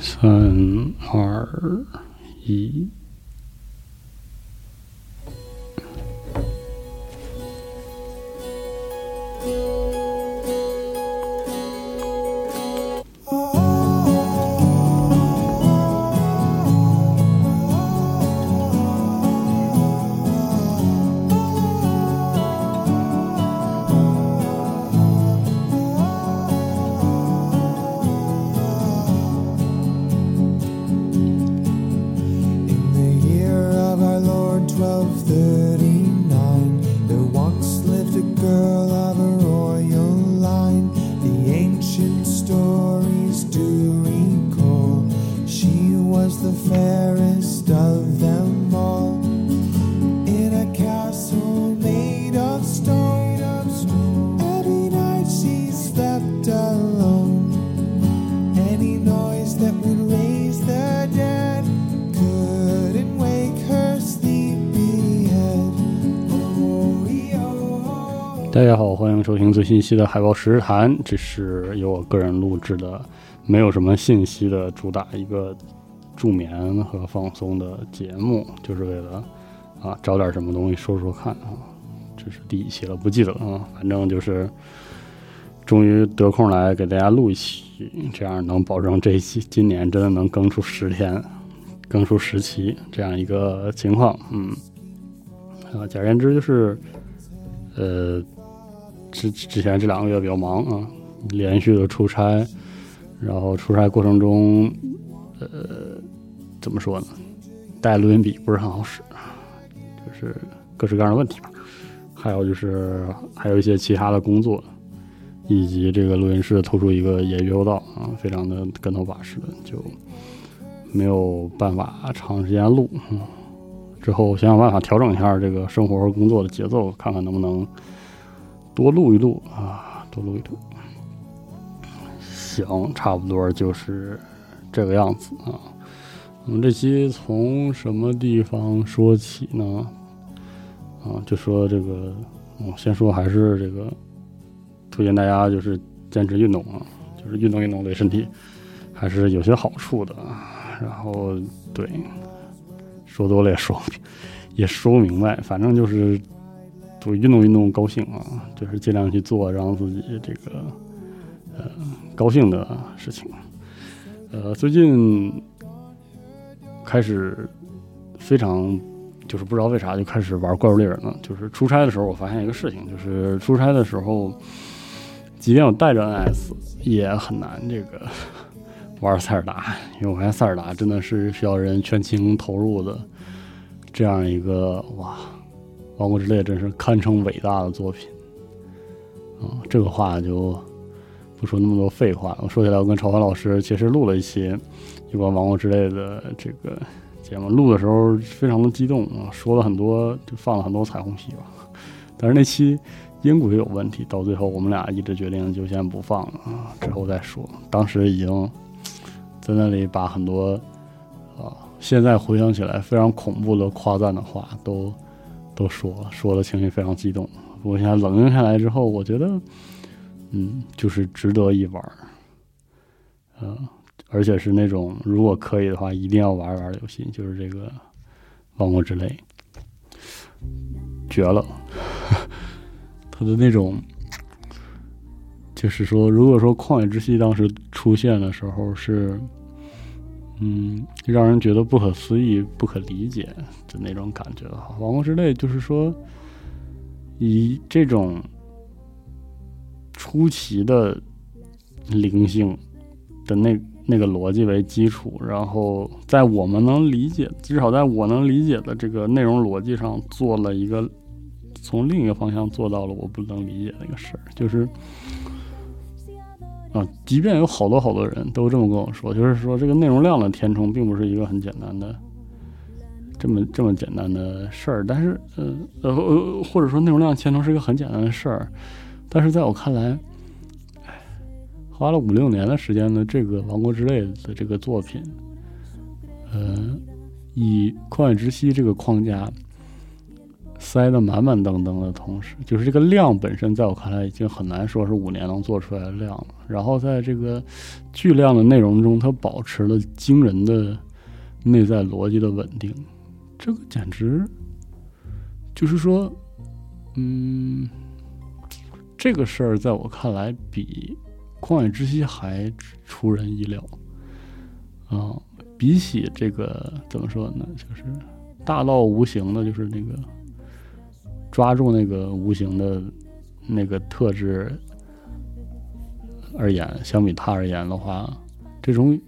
三二一。最新期的海报实时谈。这是由我个人录制的，没有什么信息的主打一个助眠和放松的节目，就是为了啊找点什么东西说说看啊。这是第一期了？不记得了啊。反正就是终于得空来给大家录一期，这样能保证这一期今年真的能更出十天，更出十期这样一个情况。嗯，啊，简而言之就是呃。之之前这两个月比较忙啊，连续的出差，然后出差过程中，呃，怎么说呢？带录音笔不是很好使，就是各式各样的问题吧。还有就是还有一些其他的工作，以及这个录音室突出一个也约不到啊，非常的跟头把式的，就没有办法长时间录。之后想想办法调整一下这个生活和工作的节奏，看看能不能。多录一录啊，多录一录。行，差不多就是这个样子啊。我们这期从什么地方说起呢？啊，就说这个，我先说还是这个，推荐大家就是坚持运动啊，就是运动运动对身体还是有些好处的。然后对，说多了也说也说不明白，反正就是。多运动运动，高兴啊！就是尽量去做让自己这个呃高兴的事情。呃，最近开始非常就是不知道为啥就开始玩怪物猎人了。就是出差的时候，我发现一个事情，就是出差的时候，即便我带着 NS，也很难这个玩塞尔达，因为我发现塞尔达真的是需要人全情投入的这样一个哇。王国之泪真是堪称伟大的作品，啊，这个话就不说那么多废话了。我说起来，我跟朝凡老师其实录了一期有关王国之泪的这个节目，录的时候非常的激动啊，说了很多，就放了很多彩虹屁吧。但是那期音轨有问题，到最后我们俩一直决定就先不放了啊，之后再说。当时已经在那里把很多啊，现在回想起来非常恐怖的夸赞的话都。都说了，说的情绪非常激动。不过现在冷静下来之后，我觉得，嗯，就是值得一玩儿，嗯，而且是那种如果可以的话，一定要玩一玩的游戏，就是这个《王国之泪》，绝了！他的那种，就是说，如果说《旷野之息》当时出现的时候是。嗯，让人觉得不可思议、不可理解的那种感觉哈。王国之泪就是说，以这种出奇的灵性的那那个逻辑为基础，然后在我们能理解，至少在我能理解的这个内容逻辑上，做了一个从另一个方向做到了我不能理解那个事儿，就是。啊，即便有好多好多人都这么跟我说，就是说这个内容量的填充并不是一个很简单的，这么这么简单的事儿。但是，呃呃呃，或者说内容量填充是一个很简单的事儿，但是在我看来，花了五六年的时间的这个《王国之泪》的这个作品，呃，以旷野之息这个框架，塞得满满登登的同时，就是这个量本身，在我看来已经很难说是五年能做出来的量了。然后在这个巨量的内容中，它保持了惊人的内在逻辑的稳定，这个简直就是说，嗯，这个事儿在我看来比《旷野之息》还出人意料啊！比起这个怎么说呢？就是大到无形的，就是那个。抓住那个无形的那个特质而言，相比它而言的话，这种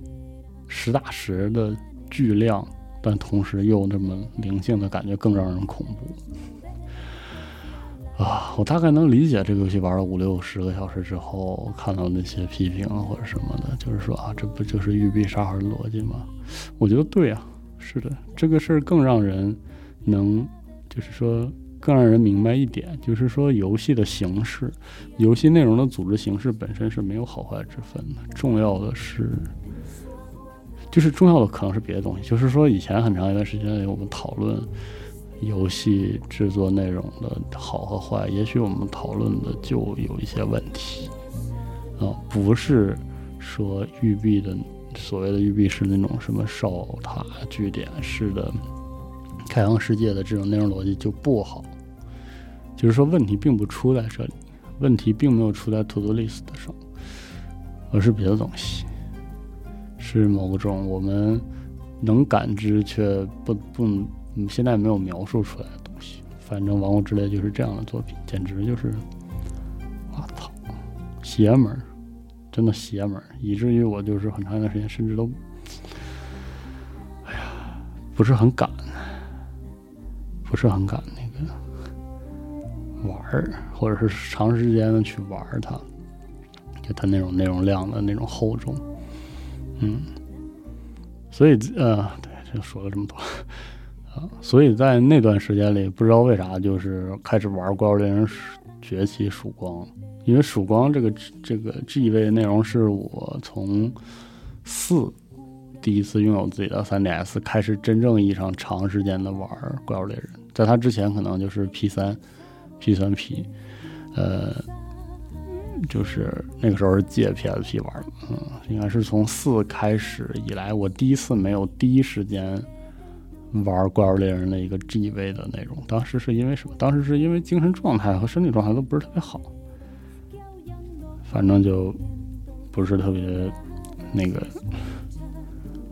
实打实的巨量，但同时又那么灵性的感觉，更让人恐怖。啊，我大概能理解这个游戏玩了五六十个小时之后，看到那些批评或者什么的，就是说啊，这不就是育碧沙盒的逻辑吗？我觉得对啊，是的，这个事儿更让人能，就是说。更让人明白一点，就是说游戏的形式、游戏内容的组织形式本身是没有好坏之分的。重要的是，就是重要的可能是别的东西。就是说，以前很长一段时间里，我们讨论游戏制作内容的好和坏，也许我们讨论的就有一些问题啊，不是说育碧的所谓的育碧是那种什么哨塔据点式的开放世界的这种内容逻辑就不好。就是说，问题并不出在这里，问题并没有出在 To Do List 上，而是别的东西，是某个种我们能感知却不不现在没有描述出来的东西。反正《王国之泪》就是这样的作品，简直就是，我操，邪门，真的邪门，以至于我就是很长一段时间甚至都，哎呀，不是很敢，不是很敢。玩儿，或者是长时间的去玩儿它，就它那种内容量的那种厚重，嗯，所以呃，对，就说了这么多。啊，所以在那段时间里，不知道为啥就是开始玩《怪物猎人崛起》曙光，因为曙光这个这个 G 位内容是我从四第一次拥有自己的 3DS 开始真正意义上长时间的玩《怪物猎人》，在它之前可能就是 P 三。P 三 P，呃，就是那个时候是借 PSP 玩的，嗯，应该是从四开始以来，我第一次没有第一时间玩怪物猎人的一个 G 位的内容。当时是因为什么？当时是因为精神状态和身体状态都不是特别好，反正就不是特别那个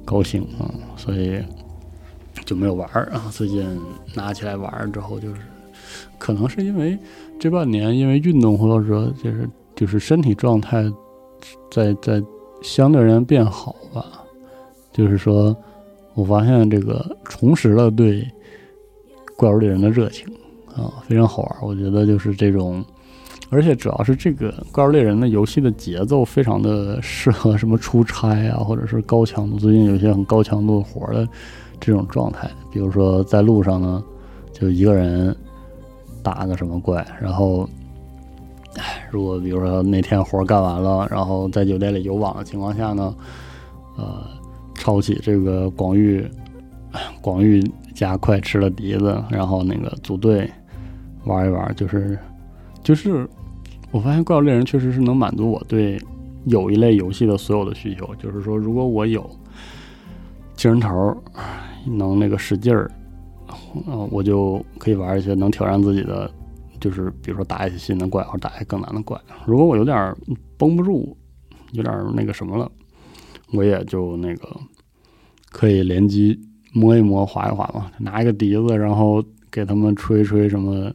高兴啊，所以就没有玩儿啊。最近拿起来玩之后，就是。可能是因为这半年因为运动或者说就是就是身体状态在在相对而言变好吧，就是说我发现这个重拾了对怪物猎人的热情啊，非常好玩。我觉得就是这种，而且主要是这个怪物猎人的游戏的节奏非常的适合什么出差啊，或者是高强度，最近有些很高强度活的这种状态，比如说在路上呢，就一个人。打个什么怪，然后，唉，如果比如说那天活干完了，然后在酒店里有网的情况下呢，呃，抄起这个广域，广域加快吃了笛子，然后那个组队玩一玩，就是，就是我发现怪物猎人确实是能满足我对有一类游戏的所有的需求，就是说如果我有精神头，能那个使劲儿。嗯，我就可以玩一些能挑战自己的，就是比如说打一些新的怪，或者打一些更难的怪。如果我有点绷不住，有点那个什么了，我也就那个可以联机摸一摸、划一划嘛，拿一个笛子，然后给他们吹吹什么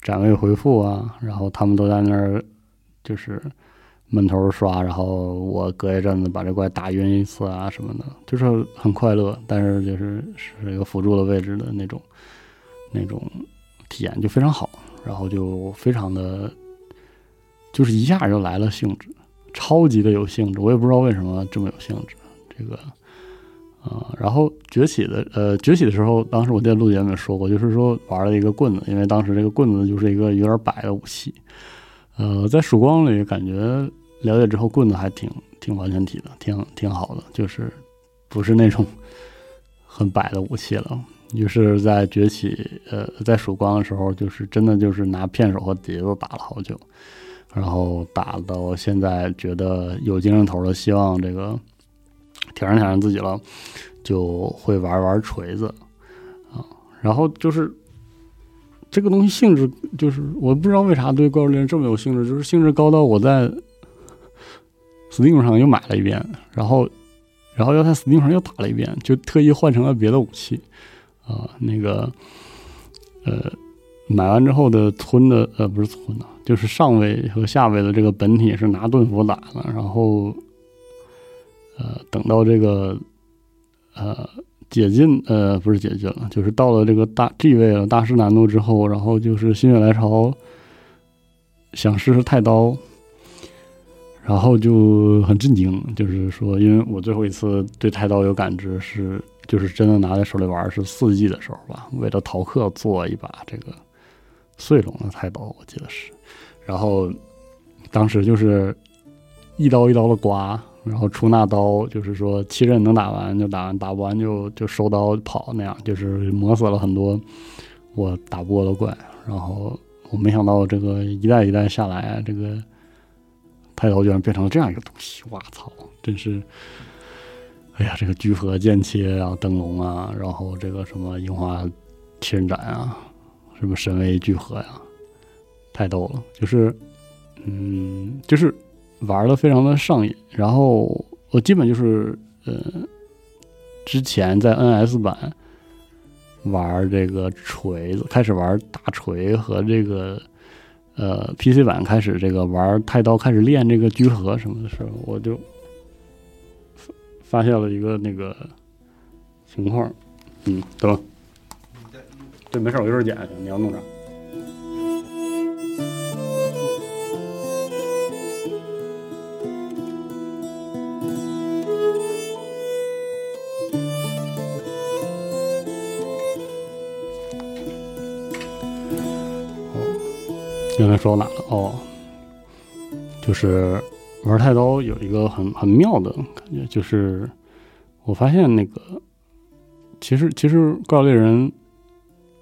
展位回复啊，然后他们都在那儿就是。闷头刷，然后我隔一阵子把这怪打晕一次啊什么的，就是很快乐，但是就是是一个辅助的位置的那种那种体验就非常好，然后就非常的，就是一下就来了兴致，超级的有兴致，我也不知道为什么这么有兴致，这个啊，然后崛起的呃崛起的时候，当时我在录节目说过，就是说玩了一个棍子，因为当时这个棍子就是一个有点摆的武器。呃，在曙光里感觉了解之后，棍子还挺挺完全体的，挺挺好的，就是不是那种很摆的武器了。于是，在崛起呃在曙光的时候，就是真的就是拿片手和碟子打了好久，然后打到现在觉得有精神头了，希望这个挑战挑战自己了，就会玩玩锤子啊，然后就是这个东西性质就是我不知道为啥对怪物猎人这么有兴致，就是兴致高到我在 Steam 上又买了一遍，然后。然后又在 Steam 上又打了一遍，就特意换成了别的武器，啊，那个，呃，买完之后的村的呃不是村的，就是上位和下位的这个本体是拿盾斧打的，然后，呃，等到这个，呃，解禁呃不是解禁了，就是到了这个大 G 位了大师难度之后，然后就是心血来潮，想试试太刀。然后就很震惊，就是说，因为我最后一次对太刀有感知是，就是真的拿在手里玩是四季的时候吧，为了逃课做一把这个碎龙的太刀，我记得是。然后当时就是一刀一刀的刮，然后出那刀，就是说七刃能打完就打完，打不完就就收刀跑那样，就是磨死了很多我打不过的怪。然后我没想到这个一代一代下来，这个。太刀居然变成了这样一个东西，我操！真是，哎呀，这个聚合剑切啊，灯笼啊，然后这个什么樱花七人斩啊，什么神威聚合呀，太逗了！就是，嗯，就是玩的非常的上瘾。然后我基本就是，呃，之前在 NS 版玩这个锤子，开始玩大锤和这个。呃，PC 版开始这个玩太刀，开始练这个聚合什么的时候，我就发现了一个那个情况。嗯，等，对，没事，我一会儿剪。你要弄着？说到哪了？哦，就是玩太刀有一个很很妙的感觉，就是我发现那个其实其实怪物猎人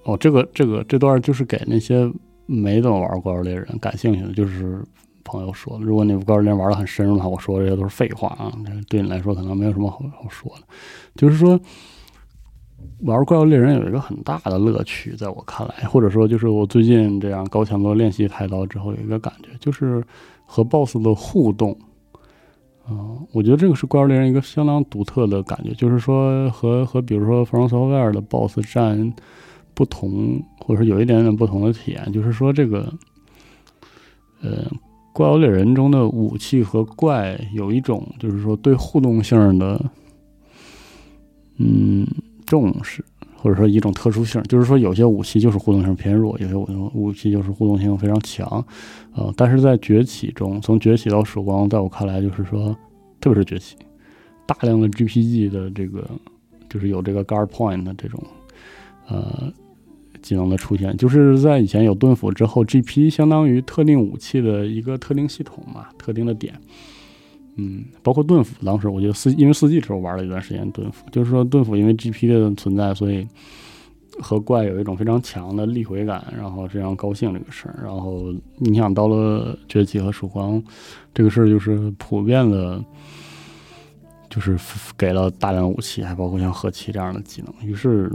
哦，这个这个这段就是给那些没怎么玩怪物猎人感兴趣的，就是朋友说的，如果你怪物猎人玩的很深入的话，我说这些都是废话啊，对你来说可能没有什么好好说的，就是说。玩怪物猎人有一个很大的乐趣，在我看来，或者说就是我最近这样高强度练习太刀之后，有一个感觉，就是和 BOSS 的互动。嗯，我觉得这个是怪物猎人一个相当独特的感觉，就是说和和比如说 From Software 的 BOSS 战不同，或者说有一点点不同的体验，就是说这个，呃，怪物猎人中的武器和怪有一种就是说对互动性的，嗯。重视，或者说一种特殊性，就是说有些武器就是互动性偏弱，有些武武器就是互动性非常强，呃，但是在崛起中，从崛起到曙光，在我看来就是说，特别是崛起，大量的 GPG 的这个，就是有这个 Guard Point 的这种，呃，技能的出现，就是在以前有盾斧之后，GP 相当于特定武器的一个特定系统嘛，特定的点。嗯，包括盾斧，当时我觉得四，因为四季时候玩了一段时间盾斧，就是说盾斧因为 GP 的存在，所以和怪有一种非常强的力回感，然后非常高兴这个事儿。然后你想到了崛起和曙光，这个事儿就是普遍的，就是给了大量武器，还包括像合气这样的技能，于是。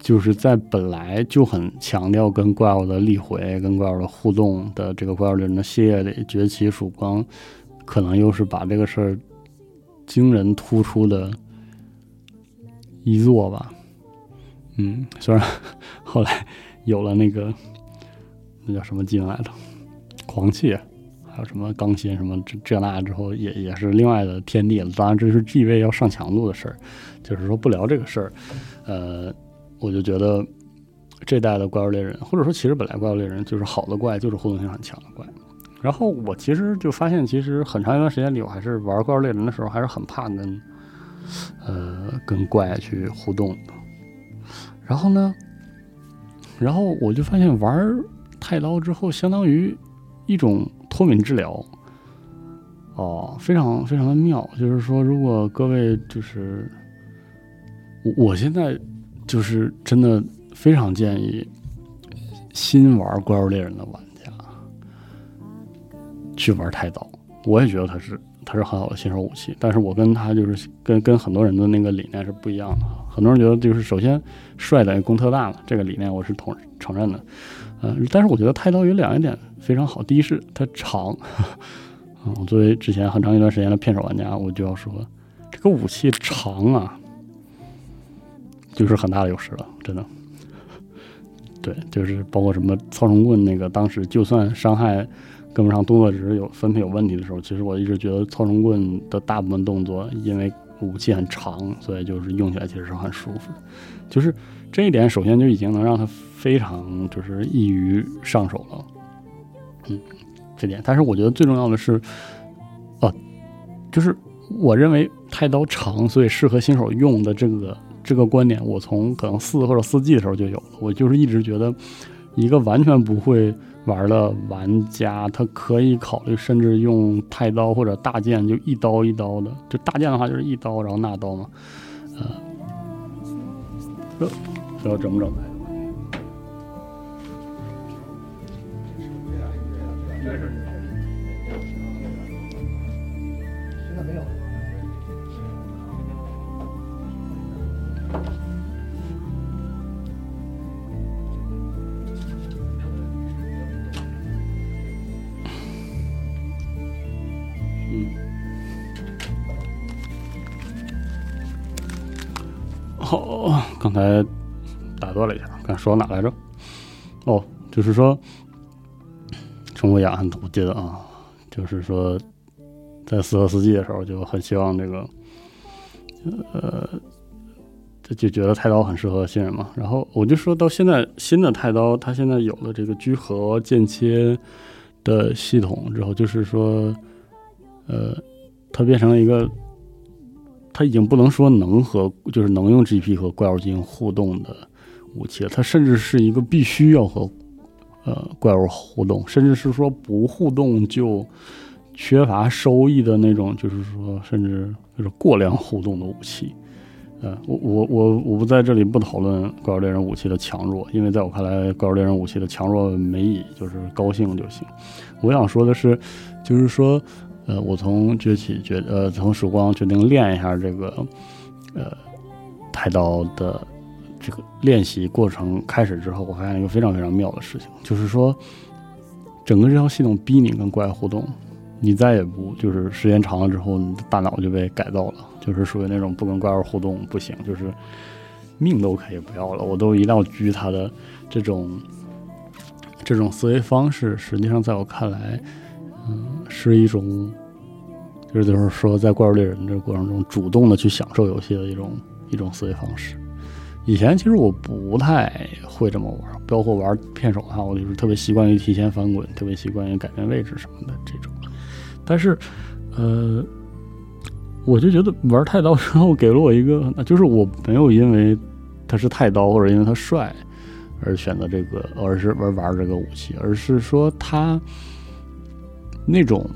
就是在本来就很强调跟怪物的立回、跟怪物的互动的这个怪物人的系列里，崛起曙光，可能又是把这个事儿惊人突出的一作吧。嗯，虽然后来有了那个那叫什么技能来着，狂气，还有什么钢心什么这这那之后，也也是另外的天地了。当然，这是 G 位要上强度的事儿，就是说不聊这个事儿，呃。我就觉得这代的怪物猎人，或者说其实本来怪物猎人就是好的怪，就是互动性很强的怪。然后我其实就发现，其实很长一段时间里，我还是玩怪物猎人的时候，还是很怕跟呃跟怪去互动的。然后呢，然后我就发现玩太刀之后，相当于一种脱敏治疗。哦，非常非常的妙。就是说，如果各位就是。我我现在就是真的非常建议新玩怪物猎人的玩家去玩太刀。我也觉得它是它是很好的新手武器，但是我跟他就是跟跟很多人的那个理念是不一样的。很多人觉得就是首先帅等于功特大嘛，这个理念我是同承认的。嗯，但是我觉得太刀有两个点非常好，第一是它长。嗯，作为之前很长一段时间的片手玩家，我就要说，这个武器长啊，就是很大的优势了，真的。对，就是包括什么操虫棍那个，当时就算伤害跟不上动作值有分配有问题的时候，其实我一直觉得操虫棍的大部分动作，因为武器很长，所以就是用起来其实是很舒服的。就是这一点，首先就已经能让它非常就是易于上手了。嗯。这点，但是我觉得最重要的是，哦，就是我认为太刀长，所以适合新手用的这个这个观点，我从可能四或者四 G 的时候就有了。我就是一直觉得，一个完全不会玩的玩家，他可以考虑甚至用太刀或者大剑，就一刀一刀的。就大剑的话，就是一刀，然后那刀嘛，呃，这要整不整？刚才打断了一下，刚说到哪来着？哦，就是说，重复一下，我记得啊，就是说，在四合四季的时候，就很希望这个，呃，就觉得太刀很适合新人嘛。然后我就说到现在，新的太刀它现在有了这个聚合间切的系统之后，就是说，呃，它变成了一个。它已经不能说能和就是能用 GP 和怪物进行互动的武器了，它甚至是一个必须要和呃怪物互动，甚至是说不互动就缺乏收益的那种，就是说甚至就是过量互动的武器。呃，我我我我不在这里不讨论怪物猎人武器的强弱，因为在我看来，怪物猎人武器的强弱没意义，就是高兴就行。我想说的是，就是说。呃，我从崛起决呃，从曙光决定练一下这个呃太刀的这个练习过程开始之后，我发现一个非常非常妙的事情，就是说整个这套系统逼你跟怪互动，你再也不就是时间长了之后，你的大脑就被改造了，就是属于那种不跟怪物互动不行，就是命都可以不要了，我都一定要狙他的这种这种思维方式，实际上在我看来，是一种。就是就是说，在怪物猎人这个过程中，主动的去享受游戏的一种一种思维方式。以前其实我不太会这么玩，包括玩片手的话，我就是特别习惯于提前翻滚，特别习惯于改变位置什么的这种。但是，呃，我就觉得玩太刀之后，给了我一个，就是我没有因为他是太刀或者因为他帅而选择这个，而是玩玩这个武器，而是说他那种。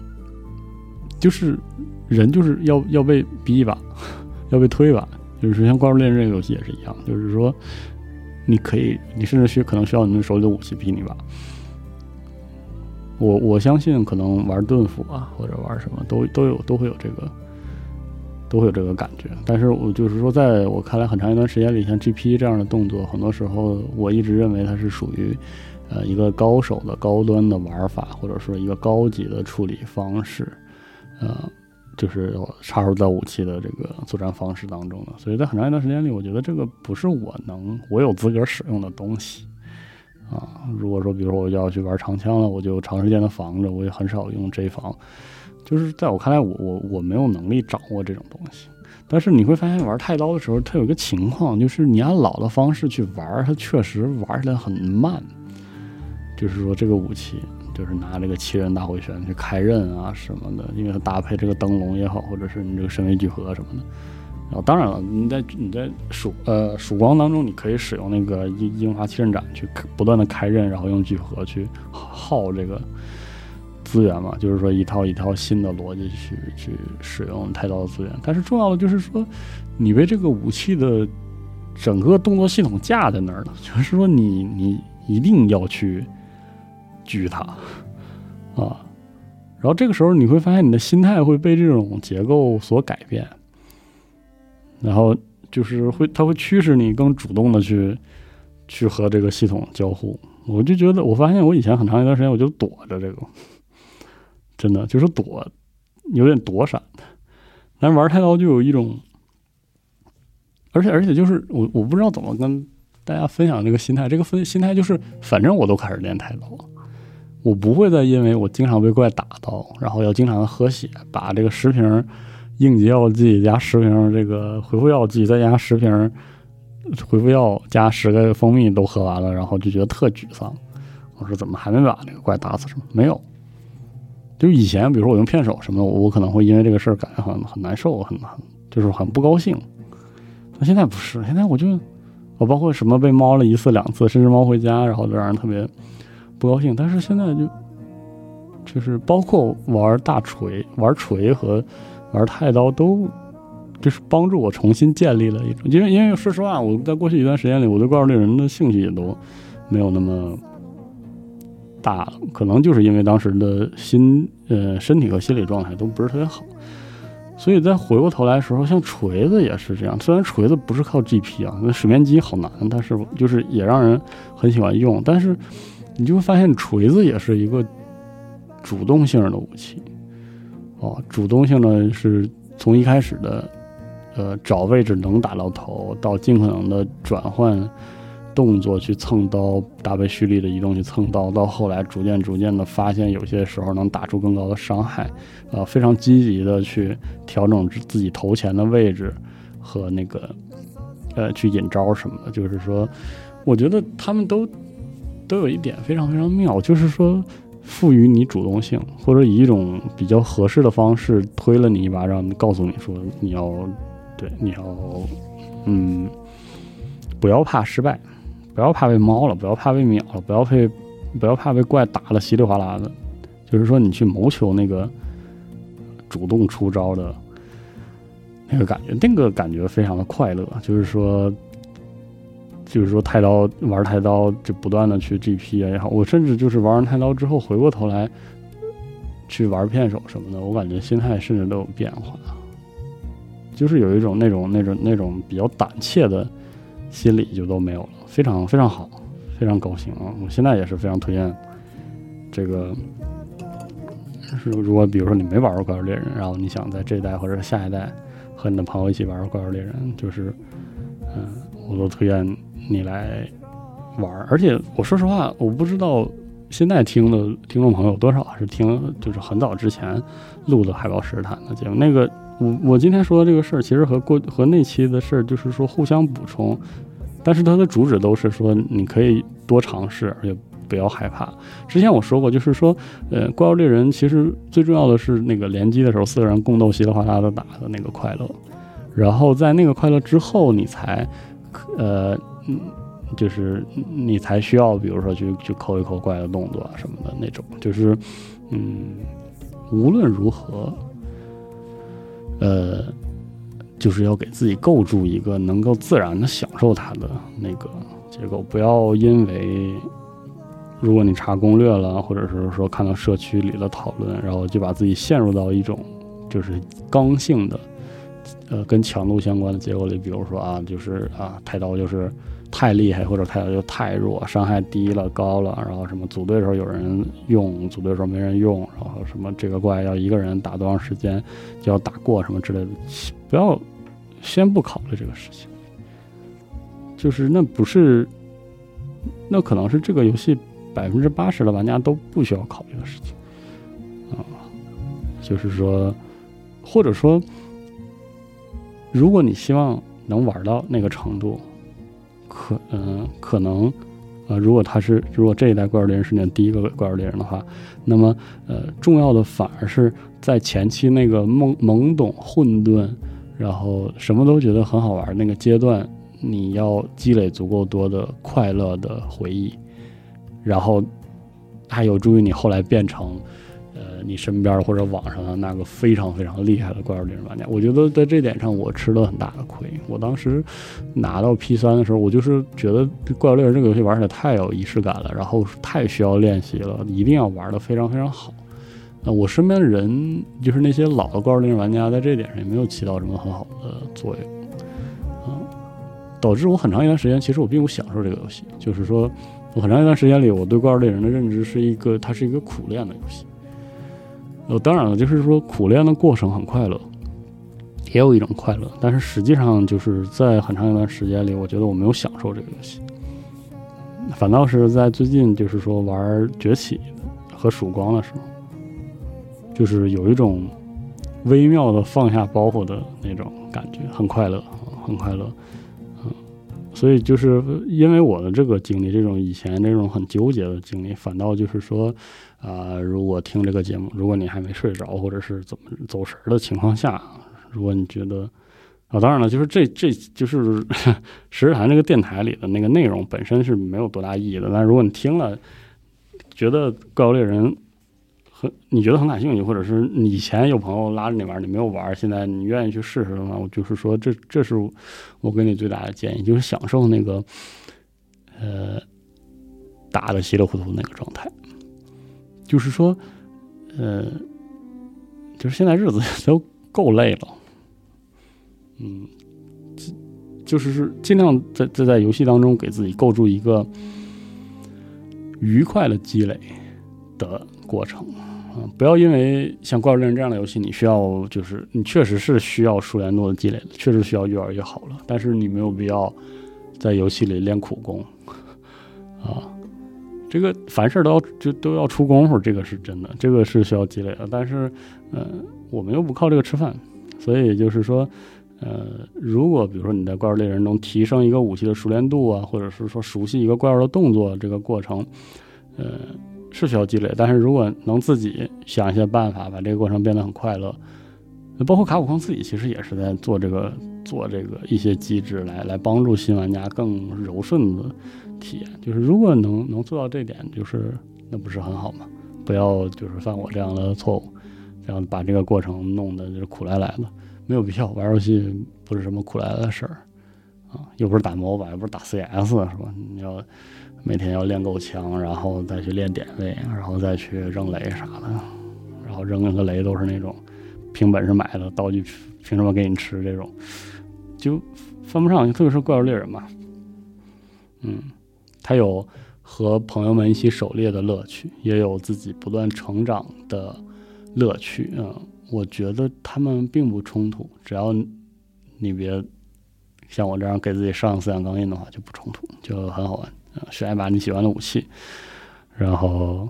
就是人就是要要被逼一把，要被推一把。就是像《怪物猎人》这个游戏也是一样，就是说你可以，你甚至需可能需要你们手里的武器逼你吧。我我相信，可能玩盾斧啊，或者玩什么都都有都会有这个，都会有这个感觉。但是我就是说，在我看来，很长一段时间里，像 GP 这样的动作，很多时候我一直认为它是属于呃一个高手的高端的玩法，或者说一个高级的处理方式。呃，就是插入到武器的这个作战方式当中的，所以在很长一段时间里，我觉得这个不是我能我有资格使用的东西啊。如果说，比如说我要去玩长枪了，我就长时间的防着，我也很少用 J 防。就是在我看来，我我我没有能力掌握这种东西。但是你会发现，玩太刀的时候，它有一个情况，就是你按老的方式去玩，它确实玩起来很慢。就是说，这个武器。就是拿这个七人大回旋去开刃啊什么的，因为它搭配这个灯笼也好，或者是你这个神威聚合什么的。然后当然了，你在你在曙呃曙光当中，你可以使用那个樱樱花七刃斩去不断的开刃，然后用聚合去耗这个资源嘛。就是说一套一套新的逻辑去去使用太刀的资源。但是重要的就是说，你被这个武器的整个动作系统架在那儿了，就是说你你一定要去狙他啊。然后这个时候你会发现你的心态会被这种结构所改变，然后就是会它会驱使你更主动的去去和这个系统交互。我就觉得我发现我以前很长一段时间我就躲着这个，真的就是躲，有点躲闪。但是玩太刀就有一种。而且而且就是我我不知道怎么跟大家分享这个心态，这个分心态就是反正我都开始练太刀了，我不会再因为我经常被怪打到，然后要经常的喝血，把这个十瓶应急药剂加十瓶这个回复药剂再加十瓶回复药加十个蜂蜜都喝完了，然后就觉得特沮丧。我说怎么还没把那个怪打死？什么没有？就以前比如说我用片手什么的，我可能会因为这个事儿感觉很很难受，很很就是很不高兴。那现在不是，现在我就，我包括什么被猫了一次两次，甚至猫回家，然后就让人特别不高兴。但是现在就，就是包括玩大锤、玩锤和玩太刀，都就是帮助我重新建立了一种。因为因为说实话，我在过去一段时间里，我对怪物猎人的兴趣也都没有那么大了，可能就是因为当时的心呃身体和心理状态都不是特别好。所以再回过头来的时候，像锤子也是这样。虽然锤子不是靠 GP 啊，那水面机好难，但是就是也让人很喜欢用。但是你就会发现，锤子也是一个主动性的武器。哦，主动性呢是从一开始的呃找位置能打到头，到尽可能的转换。动作去蹭刀，搭配蓄力的移动去蹭刀，到后来逐渐逐渐的发现，有些时候能打出更高的伤害，呃，非常积极的去调整自己头前的位置和那个，呃，去引招什么的。就是说，我觉得他们都都有一点非常非常妙，就是说赋予你主动性，或者以一种比较合适的方式推了你一巴掌，告诉你说你要对你要嗯，不要怕失败。不要怕被猫了，不要怕被秒了，不要被不要怕被怪打了稀里哗啦的。就是说，你去谋求那个主动出招的那个感觉，那个感觉非常的快乐。就是说，就是说，太刀玩太刀就不断的去 GP 啊也好，我甚至就是玩完太刀之后，回过头来去玩片手什么的，我感觉心态甚至都有变化，就是有一种那种那种那种比较胆怯的心理就都没有了。非常非常好，非常高兴啊！我现在也是非常推荐这个。是如果比如说你没玩过怪物猎人，然后你想在这一代或者下一代和你的朋友一起玩怪物猎人，就是嗯，我都推荐你来玩儿。而且我说实话，我不知道现在听的听众朋友多少是听就是很早之前录的海豹石坦的节目。那个我我今天说的这个事儿，其实和过和那期的事儿就是说互相补充。但是它的主旨都是说，你可以多尝试，而且不要害怕。之前我说过，就是说，呃，怪物猎人其实最重要的是那个联机的时候，四个人共斗稀里哗啦的打的那个快乐。然后在那个快乐之后，你才，呃，嗯，就是你才需要，比如说去去抠一抠怪的动作啊什么的那种。就是，嗯，无论如何，呃。就是要给自己构筑一个能够自然的享受它的那个结构，不要因为如果你查攻略了，或者是说看到社区里的讨论，然后就把自己陷入到一种就是刚性的，呃，跟强度相关的结构里，比如说啊，就是啊，太刀就是太厉害，或者太就太弱，伤害低了高了，然后什么组队的时候有人用，组队的时候没人用，然后什么这个怪要一个人打多长时间就要打过什么之类的，不要。先不考虑这个事情，就是那不是，那可能是这个游戏百分之八十的玩家都不需要考虑的事情啊。就是说，或者说，如果你希望能玩到那个程度，可嗯，可能呃，如果他是如果这一代怪物猎人是你第一个怪物猎人的话，那么呃，重要的反而是在前期那个懵懵懂混沌。然后什么都觉得很好玩，那个阶段你要积累足够多的快乐的回忆，然后还有助于你后来变成，你身边或者网上的那个非常非常厉害的怪物猎人玩家。我觉得在这点上我吃了很大的亏。我当时拿到 P 三的时候，我就是觉得怪物猎人这个游戏玩起来太有仪式感了，然后太需要练习了，一定要玩的非常非常好。那我身边的人，就是那些老的怪物猎人玩家，在这点上也没有起到什么很好的作用，啊，导致我很长一段时间其实我并不享受这个游戏，就是说。我很长一段时间里，我对怪物猎人的认知是一个，它是一个苦练的游戏。呃，当然了，就是说苦练的过程很快乐，也有一种快乐，但是实际上就是在很长一段时间里，我觉得我没有享受这个游戏。反倒是在最近，就是说玩崛起和曙光的时候，就是有一种微妙的放下包袱的那种感觉，很快乐，很快乐。嗯所以就是因为我的这个经历，这种以前这种很纠结的经历，反倒就是说，啊，如果听这个节目，如果你还没睡着或者是怎么走神的情况下，如果你觉得，啊，当然了，就是这这就是石日谈这个电台里的那个内容本身是没有多大意义的，但如果你听了，觉得怪物猎人很。你觉得很感兴趣，或者是以前有朋友拉着你玩，你没有玩，现在你愿意去试试的话，我就是说，这这是我给你最大的建议，就是享受那个，呃，打的稀里糊涂那个状态。就是说，呃，就是现在日子 都够累了，嗯，就是尽量在在在游戏当中给自己构筑一个愉快的积累的过程。嗯，不要因为像怪物猎人这样的游戏，你需要就是你确实是需要数连多的积累的，确实需要越玩越好了。但是你没有必要在游戏里练苦功啊。这个凡事都要就都要出功夫，这个是真的，这个是需要积累的。但是，呃，我们又不靠这个吃饭，所以就是说，呃，如果比如说你在怪物猎人中提升一个武器的熟练度啊，或者是说熟悉一个怪物的动作这个过程，呃。是需要积累，但是如果能自己想一些办法，把这个过程变得很快乐，包括卡普空自己其实也是在做这个做这个一些机制来来帮助新玩家更柔顺的体验。就是如果能能做到这点，就是那不是很好吗？不要就是犯我这样的错误，这样把这个过程弄得就是苦来来的，没有必要。玩游戏不是什么苦来来的事儿啊，又不是打 MOBA，又不是打 CS，是吧？你要。每天要练够枪，然后再去练点位，然后再去扔雷啥的，然后扔个雷都是那种凭本事买的道具，凭什么给你吃？这种就犯不上，特别是怪物猎人嘛。嗯，他有和朋友们一起狩猎的乐趣，也有自己不断成长的乐趣。嗯，我觉得他们并不冲突，只要你别像我这样给自己上思想钢印的话，就不冲突，就很好玩。选一把你喜欢的武器，然后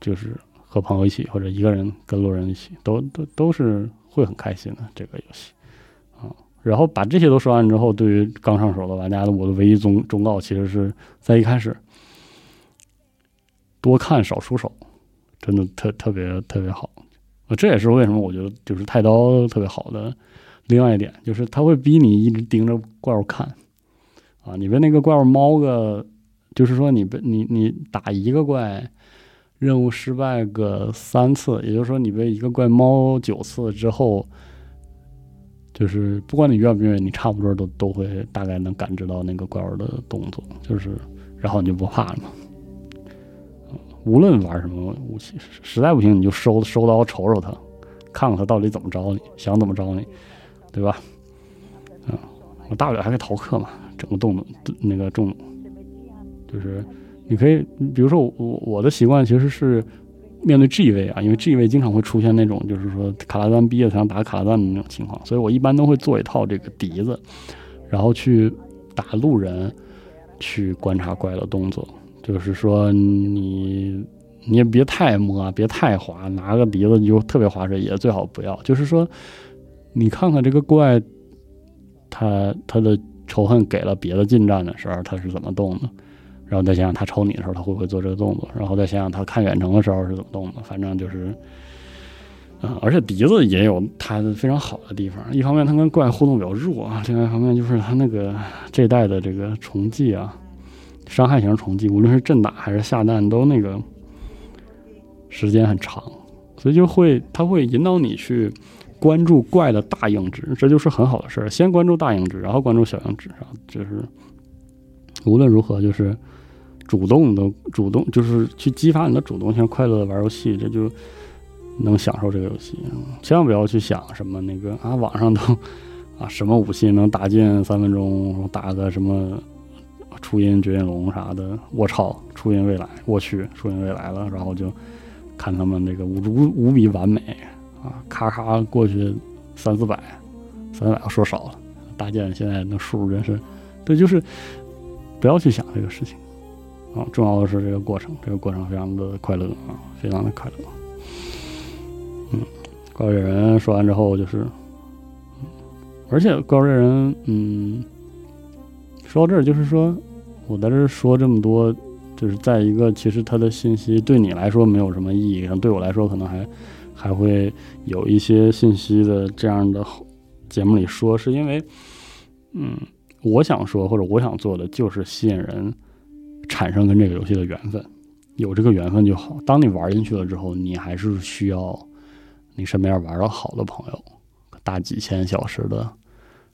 就是和朋友一起，或者一个人跟路人一起，都都都是会很开心的这个游戏。然后把这些都说完之后，对于刚上手的玩家的我的唯一忠忠告，其实是在一开始多看少出手，真的特特别特别好。这也是为什么我觉得就是太刀特别好的另外一点，就是他会逼你一直盯着怪物看。啊，你被那个怪物猫个，就是说你被你你打一个怪，任务失败个三次，也就是说你被一个怪猫九次之后，就是不管你愿不愿意，你差不多都都会大概能感知到那个怪物的动作，就是然后你就不怕了嘛。无论玩什么武器，实在不行你就收收刀瞅瞅他，看看他到底怎么着你，想怎么着你，对吧？嗯，我大不了还可以逃课嘛。整个动作，那个重，就是你可以，比如说我我的习惯其实是面对 G 位啊，因为 G 位经常会出现那种就是说卡拉丹毕业才能打卡拉丹的那种情况，所以我一般都会做一套这个笛子，然后去打路人，去观察怪的动作。就是说你你也别太摸，别太滑，拿个笛子就特别滑水，也最好不要。就是说你看看这个怪，他他的。仇恨给了别的近战的时候，他是怎么动的？然后再想想他抽你的时候，他会不会做这个动作？然后再想想他看远程的时候是怎么动的？反正就是，啊，而且笛子也有它非常好的地方。一方面，它跟怪互动比较弱；另外一方面，就是它那个这代的这个重技啊，伤害型重技，无论是震打还是下弹，都那个时间很长，所以就会它会引导你去关注怪的大硬值，这就是很好的事儿。先关注大硬值，然后关注小硬值啊，就是无论如何就是主动的主动，就是去激发你的主动性，快乐的玩游戏，这就能享受这个游戏。千万不要去想什么那个啊，网上都啊什么武器能打进三分钟，打个什么。初音绝音龙啥的，我操！初音未来，我去，初音未来了。然后就看他们那个无无无比完美啊，咔咔过去三四百，三四百说少了。大剑现在那数真是，对，就是不要去想这个事情啊，重要的是这个过程，这个过程非常的快乐啊，非常的快乐。嗯，怪物猎人说完之后就是，而且怪物猎人，嗯。说到这儿，就是说，我在这说这么多，就是在一个其实它的信息对你来说没有什么意义，对我来说可能还还会有一些信息的这样的节目里说，是因为，嗯，我想说或者我想做的就是吸引人产生跟这个游戏的缘分，有这个缘分就好。当你玩进去了之后，你还是需要你身边玩的好的朋友，大几千小时的。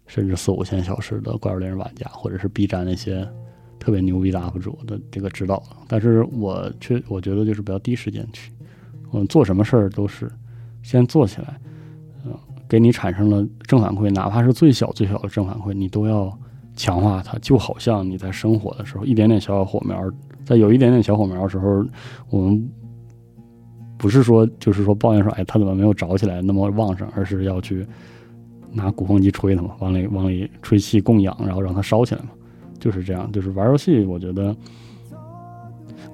甚至四五千小时的怪物猎人玩家，或者是 B 站那些特别牛逼的 UP 主的这个指导，但是我却我觉得就是不要第一时间去，嗯，做什么事儿都是先做起来，嗯，给你产生了正反馈，哪怕是最小最小的正反馈，你都要强化它。就好像你在生火的时候，一点点小小火苗，在有一点点小火苗的时候，我们不是说就是说抱怨说，哎，它怎么没有着起来那么旺盛，而是要去。拿鼓风机吹它嘛，往里往里吹气供氧，然后让它烧起来嘛，就是这样。就是玩游戏，我觉得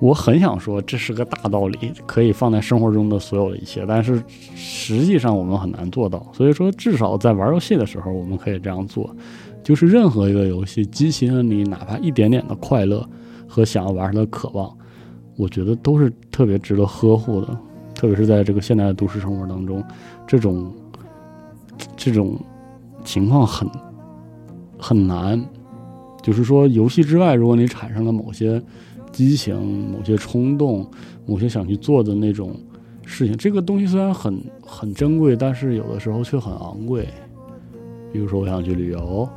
我很想说这是个大道理，可以放在生活中的所有的一切，但是实际上我们很难做到。所以说，至少在玩游戏的时候，我们可以这样做，就是任何一个游戏激起了你哪怕一点点的快乐和想要玩它的渴望，我觉得都是特别值得呵护的。特别是在这个现代的都市生活当中，这种。这种情况很很难，就是说，游戏之外，如果你产生了某些激情、某些冲动、某些想去做的那种事情，这个东西虽然很很珍贵，但是有的时候却很昂贵。比如说，我想去旅游，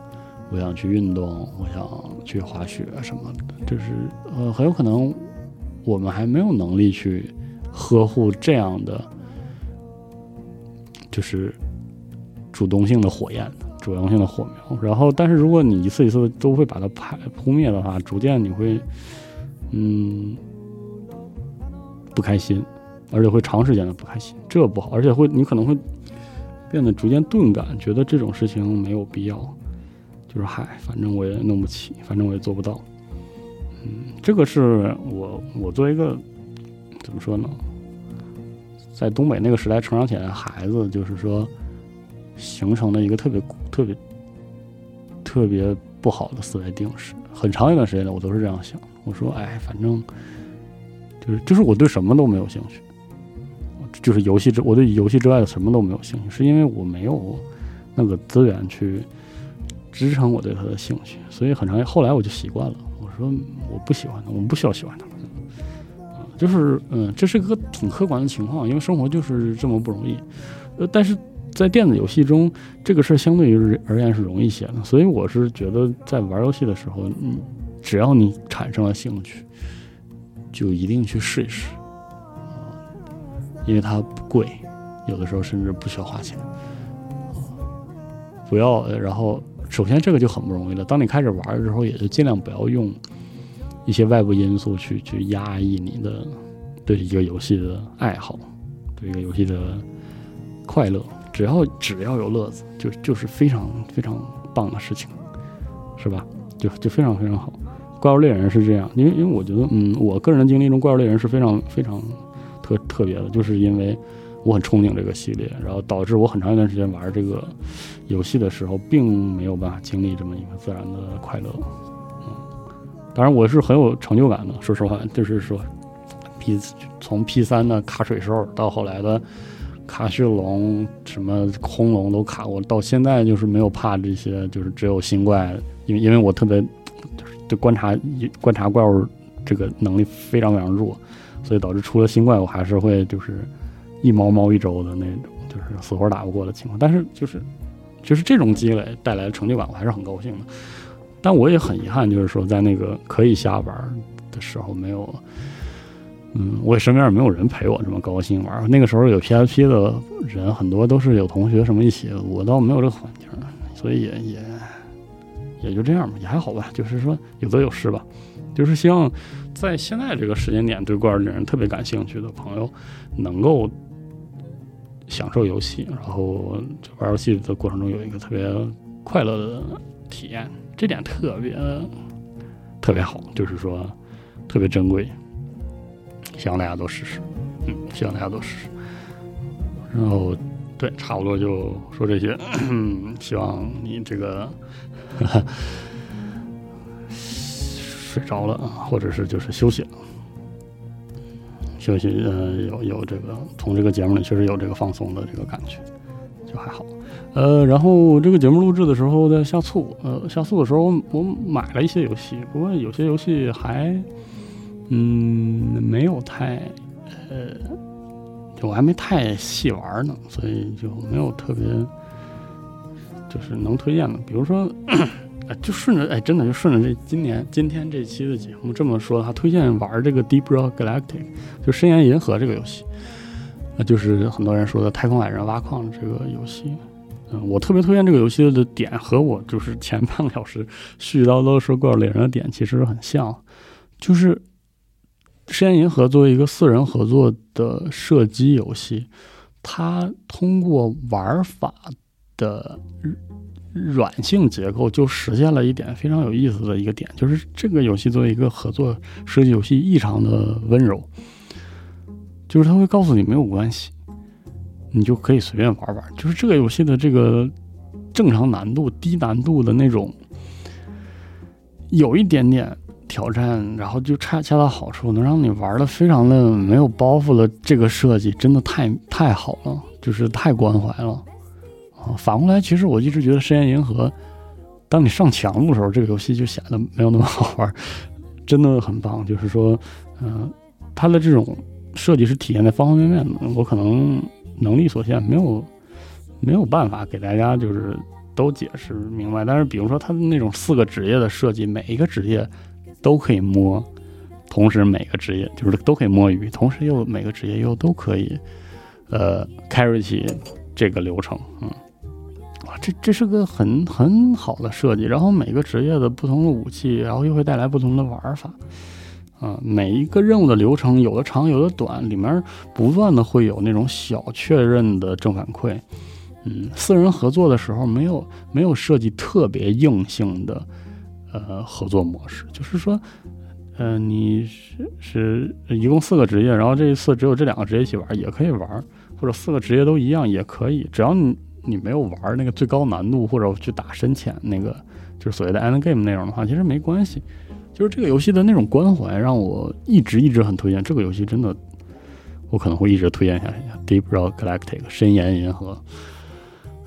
我想去运动，我想去滑雪什么的，就是呃，很有可能我们还没有能力去呵护这样的，就是。主动性的火焰，主动性的火苗。然后，但是如果你一次一次都会把它拍扑灭的话，逐渐你会，嗯，不开心，而且会长时间的不开心，这不好。而且会，你可能会变得逐渐钝感，觉得这种事情没有必要。就是嗨，反正我也弄不起，反正我也做不到。嗯，这个是我我作为一个怎么说呢，在东北那个时代成长起来的孩子，就是说。形成了一个特别特别特别不好的思维定式。很长一段时间呢，我都是这样想。我说，哎，反正就是就是我对什么都没有兴趣，就是游戏之我对游戏之外的什么都没有兴趣，是因为我没有那个资源去支撑我对它的兴趣。所以很长后来我就习惯了。我说我不喜欢它，我们不需要喜欢它。啊，就是嗯，这是个挺客观的情况，因为生活就是这么不容易。呃，但是。在电子游戏中，这个事儿相对于而言是容易些的，所以我是觉得在玩游戏的时候，嗯，只要你产生了兴趣，就一定去试一试，因为它不贵，有的时候甚至不需要花钱，不要。然后，首先这个就很不容易了。当你开始玩的时候，也就尽量不要用一些外部因素去去压抑你的对一个游戏的爱好，对一个游戏的快乐。只要只要有乐子，就就是非常非常棒的事情，是吧？就就非常非常好。怪物猎人是这样，因为因为我觉得，嗯，我个人的经历中，怪物猎人是非常非常特特别的，就是因为我很憧憬这个系列，然后导致我很长一段时间玩这个游戏的时候，并没有办法经历这么一个自然的快乐。嗯，当然我是很有成就感的，说实话，就是说，P 从 P 三的卡水兽到后来的。卡血龙什么空龙都卡过，到现在就是没有怕这些，就是只有新怪，因为因为我特别就是对观察观察怪物这个能力非常非常弱，所以导致出了新怪我还是会就是一毛毛一周的那种，就是死活打不过的情况。但是就是就是这种积累带来的成就感，我还是很高兴的。但我也很遗憾，就是说在那个可以瞎玩的时候没有。嗯，我也身边也没有人陪我这么高兴玩。那个时候有 PSP 的人很多都是有同学什么一起，我倒没有这个环境，所以也也也就这样吧，也还好吧。就是说有得有失吧。就是希望在现在这个时间点对怪物猎人特别感兴趣的朋友，能够享受游戏，然后玩游戏的过程中有一个特别快乐的体验，这点特别特别好，就是说特别珍贵。希望大家都试试，嗯，希望大家都试试。然后，对，差不多就说这些。希望你这个睡着了，或者是就是休息了，休息呃，有有这个从这个节目里确实有这个放松的这个感觉，就还好。呃，然后这个节目录制的时候在下促，呃，下促的时候我买了一些游戏，不过有些游戏还。嗯，没有太，呃，就我还没太细玩呢，所以就没有特别，就是能推荐的。比如说，就顺着，哎，真的就顺着这今年今天这期的节目这么说他，推荐玩这个《Deep Rock Galactic》，就深岩银河这个游戏，那就是很多人说的太空矮人挖矿这个游戏。嗯，我特别推荐这个游戏的点和我就是 前半个小时絮絮叨叨说怪物猎人的点其实很像，就是。深岩银河作为一个四人合作的射击游戏，它通过玩法的软性结构就实现了一点非常有意思的一个点，就是这个游戏作为一个合作设计游戏异常的温柔，就是它会告诉你没有关系，你就可以随便玩玩。就是这个游戏的这个正常难度、低难度的那种，有一点点。挑战，然后就恰恰到好处，能让你玩的非常的没有包袱了。这个设计真的太太好了，就是太关怀了啊！反过来，其实我一直觉得《深渊银河》，当你上强度的时候，这个游戏就显得没有那么好玩，真的很棒。就是说，嗯，它的这种设计是体现在方方面面的。我可能能力所限，没有没有办法给大家就是都解释明白。但是，比如说它的那种四个职业的设计，每一个职业。都可以摸，同时每个职业就是都可以摸鱼，同时又每个职业又都可以，呃，carry 起这个流程，嗯，哇，这这是个很很好的设计。然后每个职业的不同的武器，然后又会带来不同的玩法，啊，每一个任务的流程有的长有的短，里面不断的会有那种小确认的正反馈，嗯，四人合作的时候没有没有设计特别硬性的。呃，合作模式就是说，呃，你是是一共四个职业，然后这一次只有这两个职业一起玩也可以玩，或者四个职业都一样也可以，只要你你没有玩那个最高难度或者去打深浅那个就是所谓的 end game 内容的话，其实没关系。就是这个游戏的那种关怀让我一直一直很推荐这个游戏，真的我可能会一直推荐下去。Deep Rock Galactic 深岩银河，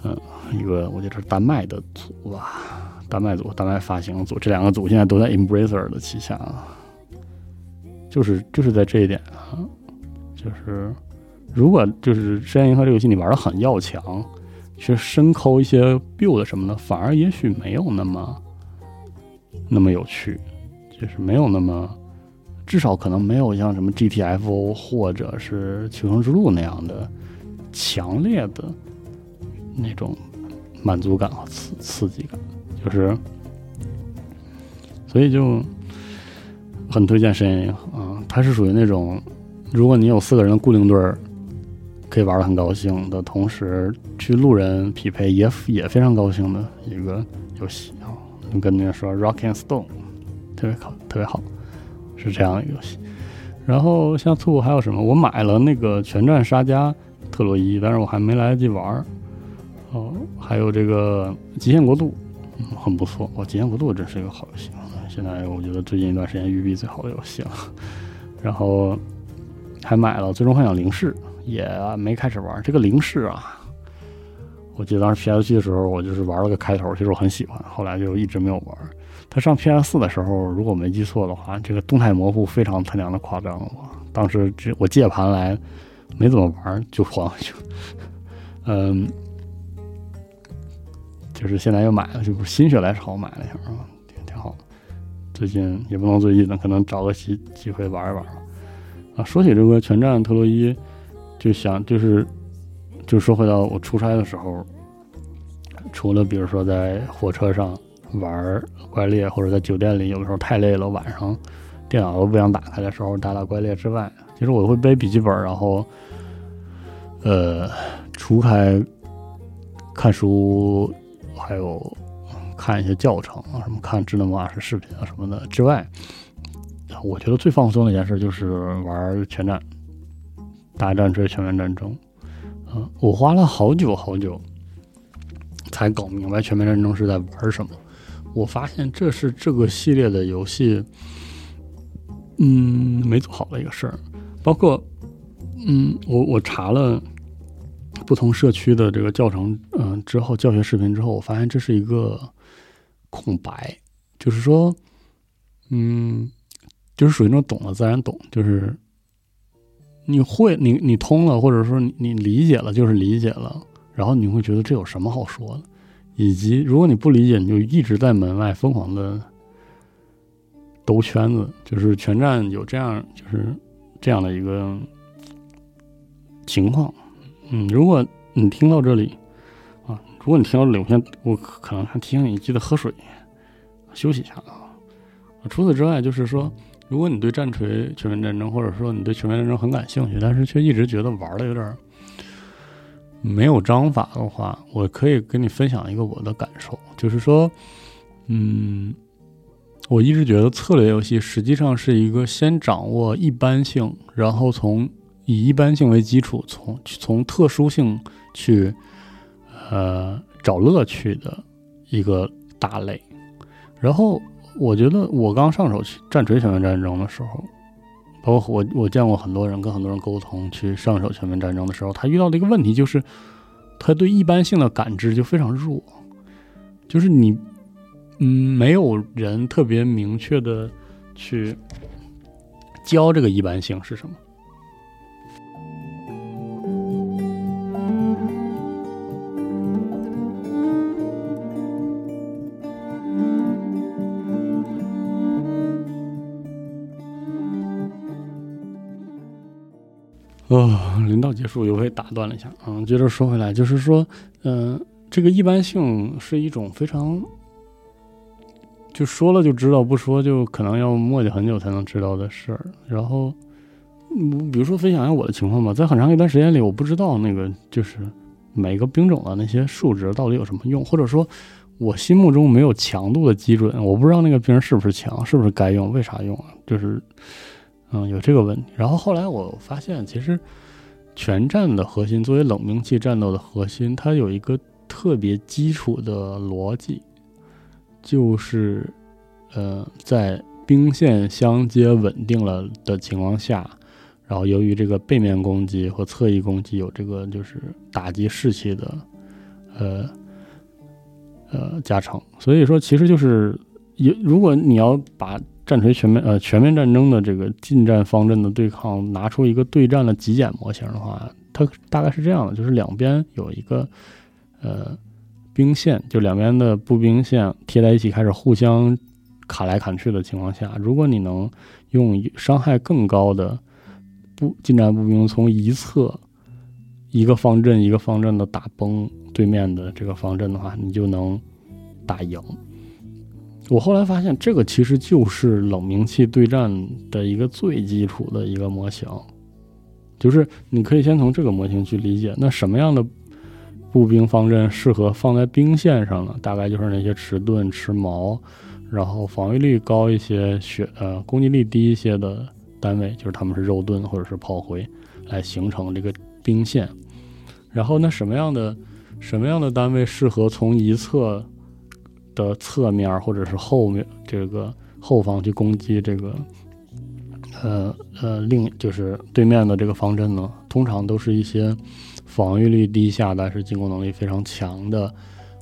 嗯，一个我觉得是丹麦的组吧。丹麦组、丹麦发行组这两个组现在都在 Embracer 的旗下啊，就是就是在这一点啊，就是如果就是《深岩银河》这个游戏你玩的很要强，去深抠一些 build 什么的，反而也许没有那么那么有趣，就是没有那么，至少可能没有像什么 GTFO 或者是《求生之路》那样的强烈的那种满足感和刺刺激感。就是，所以就很推荐深渊银河啊！它是属于那种，如果你有四个人的固定队儿，可以玩的很高兴的同时，去路人匹配也也非常高兴的一个游戏啊！跟那个说 Rock and Stone，特别好，特别好，是这样一个游戏。然后像兔还有什么？我买了那个全战沙加特洛伊，但是我还没来得及玩儿。哦，还有这个极限国度。嗯，很不错。哇，极限国度真是一个好游戏。现在我觉得最近一段时间育碧最好的游戏了。然后还买了《最终幻想零式》，也没开始玩。这个零式啊，我记得当时 PS 的时候，我就是玩了个开头，其实我很喜欢，后来就一直没有玩。它上 PS 四的时候，如果没记错的话，这个动态模糊非常他娘的夸张，当时这我借盘来，没怎么玩，就黄就，嗯，就是现在又买了，就是心血来潮买了一下啊，挺挺好。最近也不能最近的，可能找个机机会玩一玩啊。说起这个全战特洛伊，就想就是就说回到我出差的时候，除了比如说在火车上。玩怪猎，或者在酒店里，有的时候太累了，晚上电脑都不想打开的时候，打打怪猎之外，其实我会背笔记本，然后呃，除开看书，还有看一些教程啊，什么看智能模式视频啊什么的之外，我觉得最放松的一件事就是玩全战、大战之、全面战争。嗯，我花了好久好久才搞明白全面战争是在玩什么。我发现这是这个系列的游戏，嗯，没做好的一个事儿。包括，嗯，我我查了不同社区的这个教程，嗯，之后教学视频之后，我发现这是一个空白，就是说，嗯，就是属于那种懂了自然懂，就是你会你你通了，或者说你理解了，就是理解了，然后你会觉得这有什么好说的。以及，如果你不理解，你就一直在门外疯狂的兜圈子。就是全站有这样，就是这样的一个情况。嗯，如果你听到这里啊，如果你听到这里，我先我可能还提醒你记得喝水，休息一下啊。除此之外，就是说，如果你对战锤全面战争，或者说你对全面战争很感兴趣，但是却一直觉得玩的有点。没有章法的话，我可以跟你分享一个我的感受，就是说，嗯，我一直觉得策略游戏实际上是一个先掌握一般性，然后从以一般性为基础，从从特殊性去呃找乐趣的一个大类。然后我觉得我刚上手去战锤全面战争的时候。包括我，我见过很多人跟很多人沟通去上手全面战争的时候，他遇到的一个问题就是，他对一般性的感知就非常弱，就是你，嗯，没有人特别明确的去教这个一般性是什么。哦，临到结束又被打断了一下。嗯，接着说回来，就是说，嗯，这个一般性是一种非常，就说了就知道，不说就可能要磨叽很久才能知道的事儿。然后，嗯比如说分享一下我的情况吧，在很长一段时间里，我不知道那个就是每个兵种的那些数值到底有什么用，或者说，我心目中没有强度的基准，我不知道那个兵是不是强，是不是该用，为啥用啊？就是。嗯，有这个问题。然后后来我发现，其实全战的核心，作为冷兵器战斗的核心，它有一个特别基础的逻辑，就是呃，在兵线相接稳定了的情况下，然后由于这个背面攻击和侧翼攻击有这个就是打击士气的呃呃加成，所以说其实就是有如果你要把。战锤全面呃全面战争的这个近战方阵的对抗，拿出一个对战的极简模型的话，它大概是这样的：就是两边有一个呃兵线，就两边的步兵线贴在一起，开始互相砍来砍去的情况下，如果你能用伤害更高的步近战步兵从一侧一个方阵一个方阵的打崩对面的这个方阵的话，你就能打赢。我后来发现，这个其实就是冷兵器对战的一个最基础的一个模型，就是你可以先从这个模型去理解，那什么样的步兵方阵适合放在兵线上呢？大概就是那些持盾、持矛，然后防御力高一些、血呃攻击力低一些的单位，就是他们是肉盾或者是炮灰，来形成这个兵线。然后那什么样的什么样的单位适合从一侧？的侧面或者是后面这个后方去攻击这个，呃呃，另就是对面的这个方阵呢，通常都是一些防御力低下但是进攻能力非常强的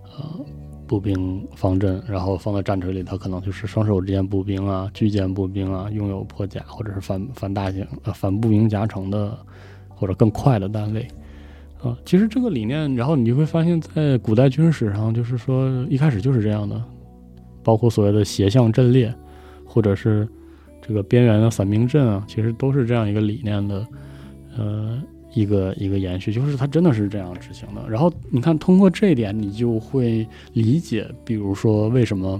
呃步兵方阵，然后放在战锤里，它可能就是双手之间步兵啊、巨舰步兵啊，拥有破甲或者是反反大型呃反步兵夹层的或者更快的单位。啊。其实这个理念，然后你就会发现，在古代军事史上，就是说一开始就是这样的，包括所谓的斜向阵列，或者是这个边缘的散兵阵啊，其实都是这样一个理念的，呃。一个一个延续，就是它真的是这样执行的。然后你看，通过这一点，你就会理解，比如说为什么，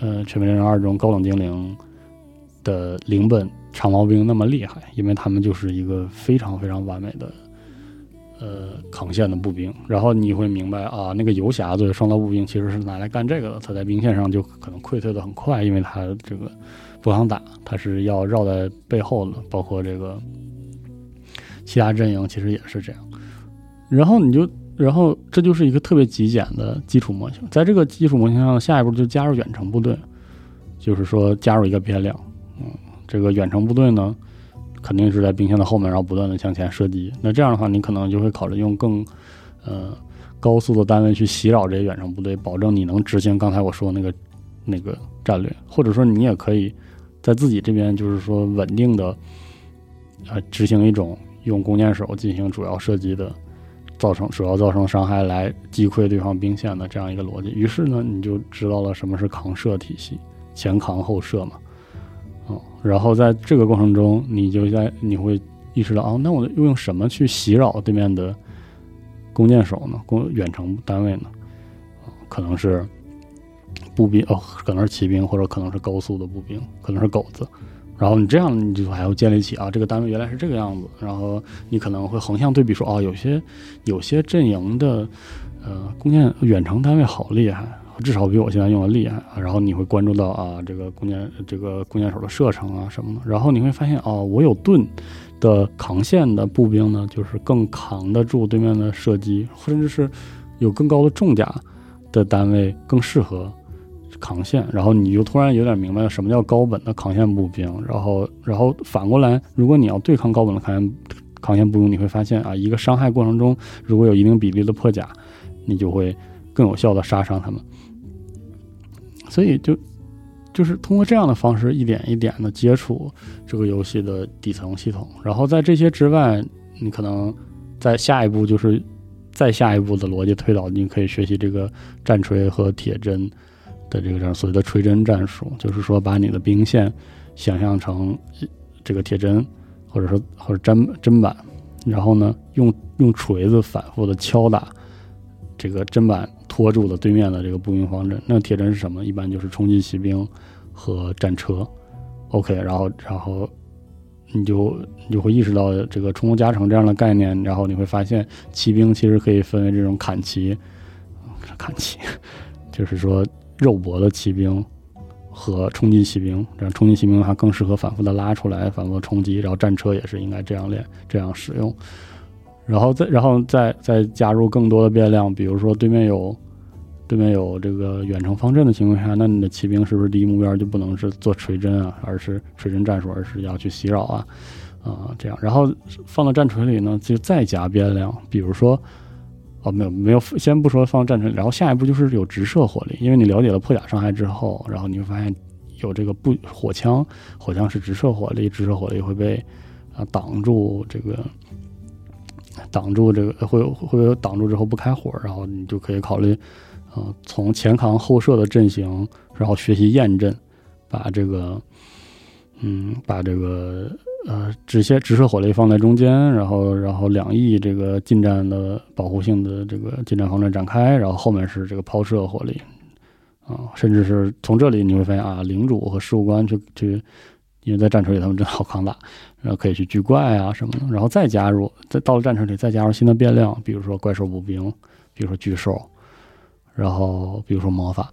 呃，《全面战争二》中高冷精灵的灵本长矛兵那么厉害，因为他们就是一个非常非常完美的，呃，扛线的步兵。然后你会明白啊，那个游侠作为双刀步兵其实是拿来干这个的。他在兵线上就可能溃退的很快，因为他这个不好打，他是要绕在背后的，包括这个。其他阵营其实也是这样，然后你就，然后这就是一个特别极简的基础模型。在这个基础模型上，下一步就加入远程部队，就是说加入一个变量。嗯，这个远程部队呢，肯定是在兵线的后面，然后不断的向前射击。那这样的话，你可能就会考虑用更，呃，高速的单位去袭扰这些远程部队，保证你能执行刚才我说那个那个战略。或者说，你也可以在自己这边，就是说稳定的，呃，执行一种。用弓箭手进行主要射击的，造成主要造成伤害来击溃对方兵线的这样一个逻辑。于是呢，你就知道了什么是扛射体系，前扛后射嘛。嗯，然后在这个过程中，你就在你会意识到啊，那我又用什么去袭扰对面的弓箭手呢？弓远程单位呢？可能是步兵哦，可能是骑兵，或者可能是高速的步兵，可能是狗子。然后你这样，你就还要建立起啊，这个单位原来是这个样子。然后你可能会横向对比说，哦，有些有些阵营的呃弓箭远程单位好厉害，至少比我现在用的厉害。然后你会关注到啊，这个弓箭这个弓箭手的射程啊什么的。然后你会发现，啊，我有盾的扛线的步兵呢，就是更扛得住对面的射击，甚至是有更高的重甲的单位更适合。扛线，然后你就突然有点明白了什么叫高本的扛线步兵，然后，然后反过来，如果你要对抗高本的扛线扛线步兵，你会发现啊，一个伤害过程中，如果有一定比例的破甲，你就会更有效的杀伤他们。所以就就是通过这样的方式，一点一点的接触这个游戏的底层系统，然后在这些之外，你可能在下一步就是再下一步的逻辑推导，你可以学习这个战锤和铁针。的这个这样所谓的锤针战术，就是说把你的兵线想象成这个铁针，或者说或者砧砧板，然后呢用用锤子反复的敲打这个砧板拖住了对面的这个步兵方阵。那铁砧是什么？一般就是冲击骑兵和战车。OK，然后然后你就你就会意识到这个冲锋加成这样的概念，然后你会发现骑兵其实可以分为这种砍骑，砍骑就是说。肉搏的骑兵和冲击骑兵，这样冲击骑兵的话更适合反复的拉出来，反复冲击。然后战车也是应该这样练，这样使用。然后再然后再再加入更多的变量，比如说对面有对面有这个远程方阵的情况下，那你的骑兵是不是第一目标就不能是做锤针啊，而是锤针战术，而是要去袭扰啊啊这样。然后放到战锤里呢，就再加变量，比如说。哦，没有没有，先不说放战锤，然后下一步就是有直射火力，因为你了解了破甲伤害之后，然后你会发现有这个不火枪，火枪是直射火力，直射火力会被啊挡住这个挡住这个会会有挡住之后不开火，然后你就可以考虑啊从前扛后射的阵型，然后学习验阵，把这个嗯把这个。呃，直线直射火力放在中间，然后然后两翼这个近战的保护性的这个近战防阵展开，然后后面是这个抛射火力，啊，甚至是从这里你会发现啊，领主和事务官去去，因为在战锤里他们真的好抗打，然后可以去聚怪啊什么的，然后再加入，再到了战锤里再加入新的变量，比如说怪兽步兵，比如说巨兽，然后比如说魔法，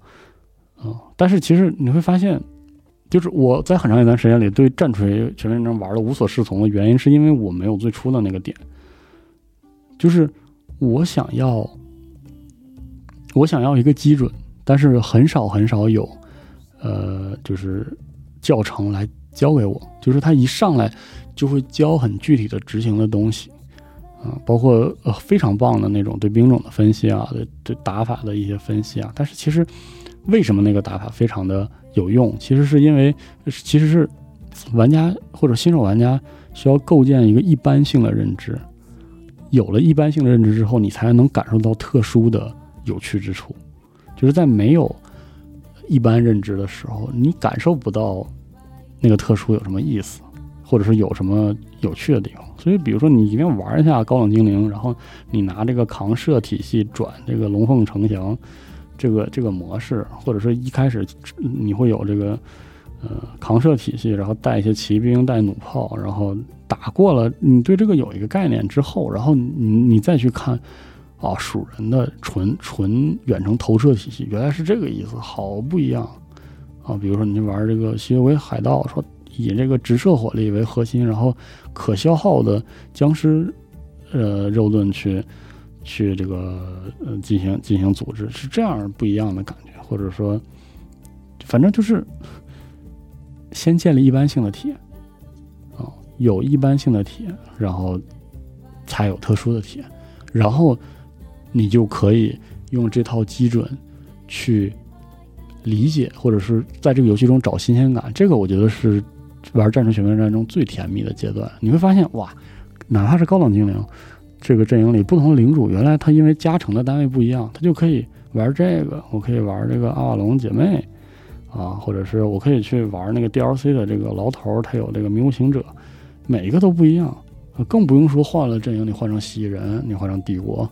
嗯，但是其实你会发现。就是我在很长一段时间里对战锤全面战争玩的无所适从的原因，是因为我没有最初的那个点，就是我想要，我想要一个基准，但是很少很少有，呃，就是教程来教给我，就是他一上来就会教很具体的执行的东西，啊，包括呃非常棒的那种对兵种的分析啊，对对打法的一些分析啊。但是其实为什么那个打法非常的有用？其实是因为其实是玩家或者新手玩家需要构建一个一般性的认知，有了一般性的认知之后，你才能感受到特殊的有趣之处。就是在没有一般认知的时候，你感受不到那个特殊有什么意思。或者是有什么有趣的地方，所以比如说你一定要玩一下高冷精灵，然后你拿这个扛射体系转这个龙凤呈祥这个这个模式，或者说一开始你会有这个呃扛射体系，然后带一些骑兵带弩炮，然后打过了，你对这个有一个概念之后，然后你你再去看啊蜀人的纯纯远程投射体系，原来是这个意思，好不一样啊！比如说你玩这个吸血鬼海盗，说。以这个直射火力为核心，然后可消耗的僵尸，呃，肉盾去去这个呃进行进行组织，是这样不一样的感觉，或者说，反正就是先建立一般性的体验啊，有一般性的体验，然后才有特殊的体验，然后你就可以用这套基准去理解，或者是在这个游戏中找新鲜感。这个我觉得是。玩战锤全面战中最甜蜜的阶段，你会发现哇，哪怕是高等精灵这个阵营里不同的领主，原来他因为加成的单位不一样，他就可以玩这个，我可以玩这个阿瓦隆姐妹啊，或者是我可以去玩那个 DLC 的这个牢头，他有这个迷雾行者，每一个都不一样，更不用说换了阵营，你换成蜥蜴人，你换成帝国，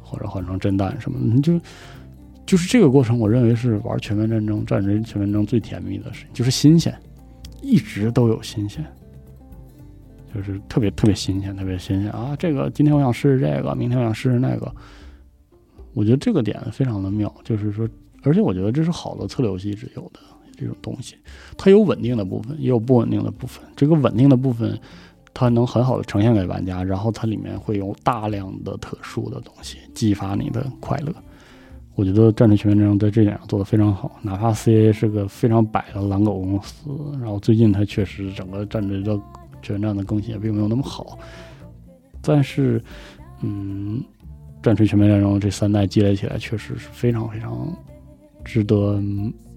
或者换成震旦什么的，你就就是这个过程，我认为是玩全面战争、战争全面战争最甜蜜的事情，就是新鲜。一直都有新鲜，就是特别特别新鲜，特别新鲜啊！这个今天我想试试这个，明天我想试试那个。我觉得这个点非常的妙，就是说，而且我觉得这是好的策略游戏一直有的这种东西，它有稳定的部分，也有不稳定的部分。这个稳定的部分，它能很好的呈现给玩家，然后它里面会有大量的特殊的东西，激发你的快乐。我觉得《战锤全面战争》在这点上做得非常好，哪怕 CA 是个非常摆的狼狗公司，然后最近它确实整个战锤的全战的更新也并没有那么好，但是，嗯，《战锤全面战争》这三代积累起来确实是非常非常值得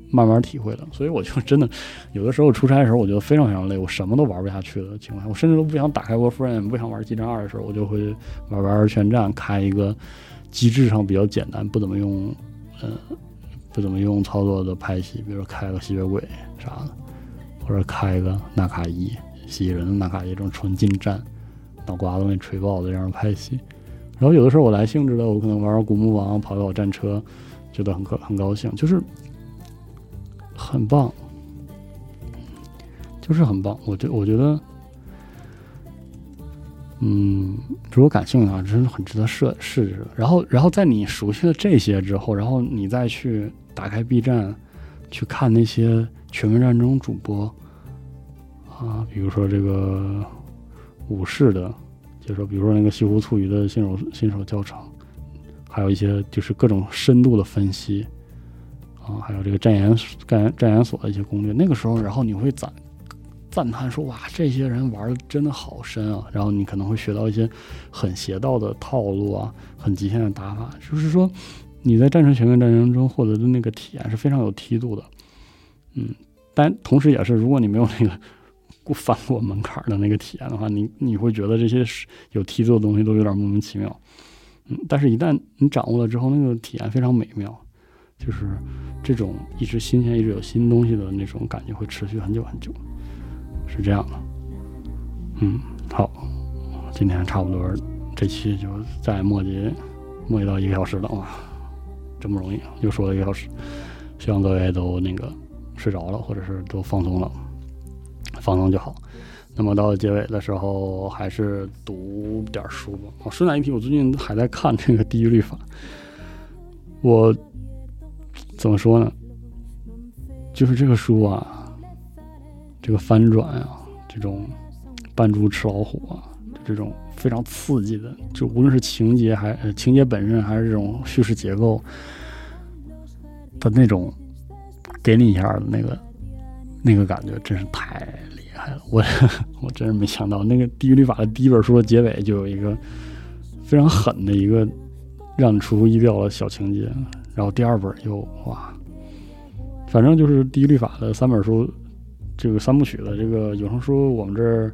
慢慢体会的。所以我就真的有的时候出差的时候，我觉得非常非常累，我什么都玩不下去的情况下，我甚至都不想打开 Warframe，不想玩激战二的时候，我就会玩玩全战，开一个。机制上比较简单，不怎么用，呃，不怎么用操作的派系，比如说开个吸血鬼啥的，或者开个纳卡伊吸人的纳卡伊这种纯近战，脑瓜子给锤爆的这样的派系。然后有的时候我来兴致的，我可能玩玩古墓王，跑跑战车，觉得很可很高兴，就是很棒，就是很棒。我觉我觉得。嗯，如果感兴趣的话，真的很值得试试试。然后，然后在你熟悉了这些之后，然后你再去打开 B 站，去看那些全面战争主播啊，比如说这个武士的，就是说比如说那个西湖醋鱼的新手新手教程，还有一些就是各种深度的分析啊，还有这个战研战战研所的一些攻略。那个时候，然后你会攒。赞叹说：“哇，这些人玩的真的好深啊！”然后你可能会学到一些很邪道的套路啊，很极限的打法。就是说，你在战锤全面战争中获得的那个体验是非常有梯度的。嗯，但同时也是，如果你没有那个过翻过门槛的那个体验的话，你你会觉得这些有梯度的东西都有点莫名其妙。嗯，但是一旦你掌握了之后，那个体验非常美妙，就是这种一直新鲜、一直有新东西的那种感觉会持续很久很久。是这样的，嗯，好，今天差不多，这期就再磨叽磨叽到一个小时了哇，真不容易，又说了一个小时，希望各位都那个睡着了，或者是都放松了，放松就好。那么到结尾的时候，还是读点书吧。哦，顺带一提，我最近还在看这个《地狱律法》，我怎么说呢？就是这个书啊。这个翻转啊，这种扮猪吃老虎啊，就这种非常刺激的，就无论是情节还情节本身，还是这种叙事结构的那种给你一下的那个那个感觉，真是太厉害了！我 我真是没想到，那个《地狱律法》的第一本书的结尾就有一个非常狠的一个让你出乎意料的小情节。然后第二本又哇，反正就是地狱律法的三本书，这个三部曲的这个有声书，我们这儿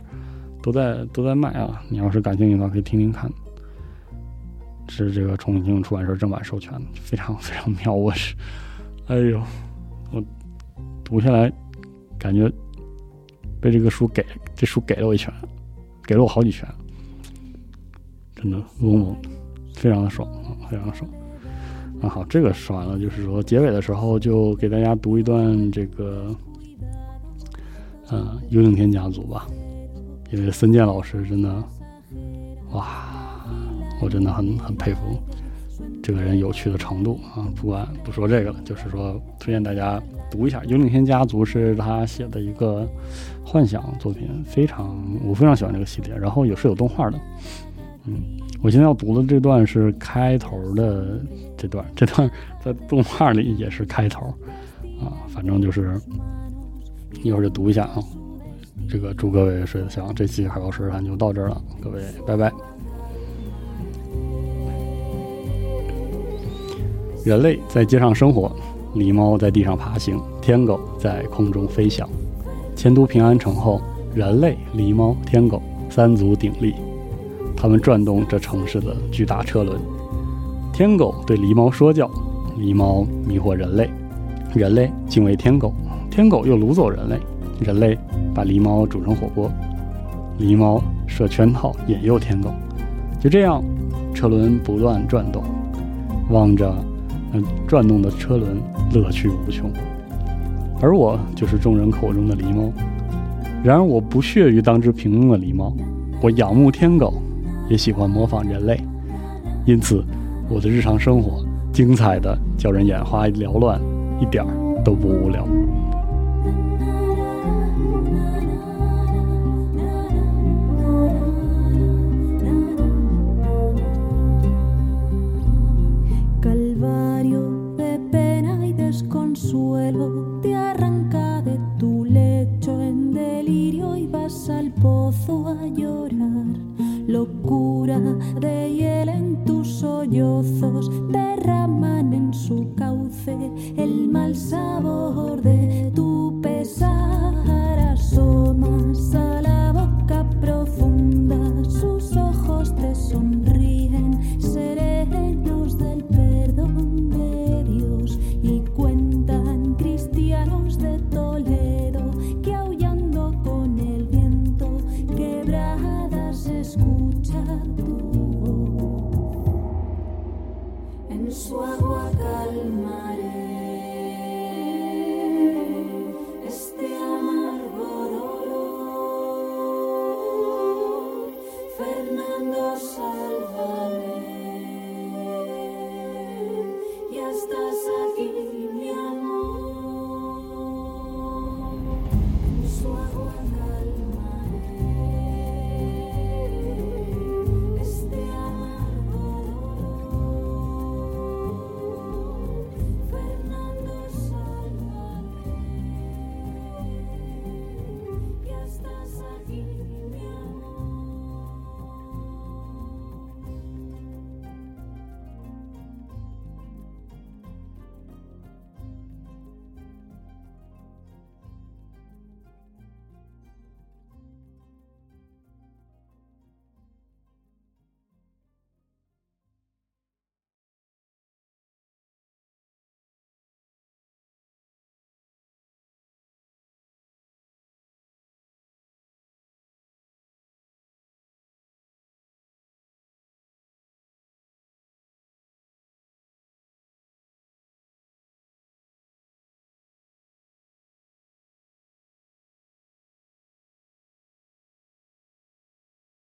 都在都在卖啊。你要是感兴趣的话，可以听听看。是这个重庆出版社正版授权的，非常非常妙。我是，哎呦，我读下来感觉被这个书给这书给了我一拳，给了我好几拳，真的嗡嗡，非常的爽啊，非常的爽。啊，好，这个说完了，就是说结尾的时候就给大家读一段这个，嗯，幽灵天家族吧，因为森健老师真的，哇。我真的很很佩服这个人有趣的程度啊！不管不说这个了，就是说推荐大家读一下《幽灵天家族》，是他写的一个幻想作品，非常我非常喜欢这个系列。然后也是有动画的，嗯，我现在要读的这段是开头的这段，这段在动画里也是开头啊。反正就是一会儿就读一下啊。这个祝各位睡得香，这期海报时谈就到这儿了，各位拜拜。人类在街上生活，狸猫在地上爬行，天狗在空中飞翔。迁都平安城后，人类、狸猫、天狗三足鼎立，他们转动这城市的巨大车轮。天狗对狸猫说教，狸猫迷惑人类，人类敬畏天狗，天狗又掳走人类，人类把狸猫煮成火锅，狸猫设圈套引诱天狗。就这样，车轮不断转动，望着。转动的车轮，乐趣无穷。而我就是众人口中的狸猫。然而我不屑于当只平庸的狸猫，我仰慕天狗，也喜欢模仿人类。因此，我的日常生活精彩的叫人眼花缭乱，一点儿都不无聊。Te arranca de tu lecho en delirio y vas al pozo a llorar. Locura de hiel en tus sollozos derraman en su cauce el mal sabor de tu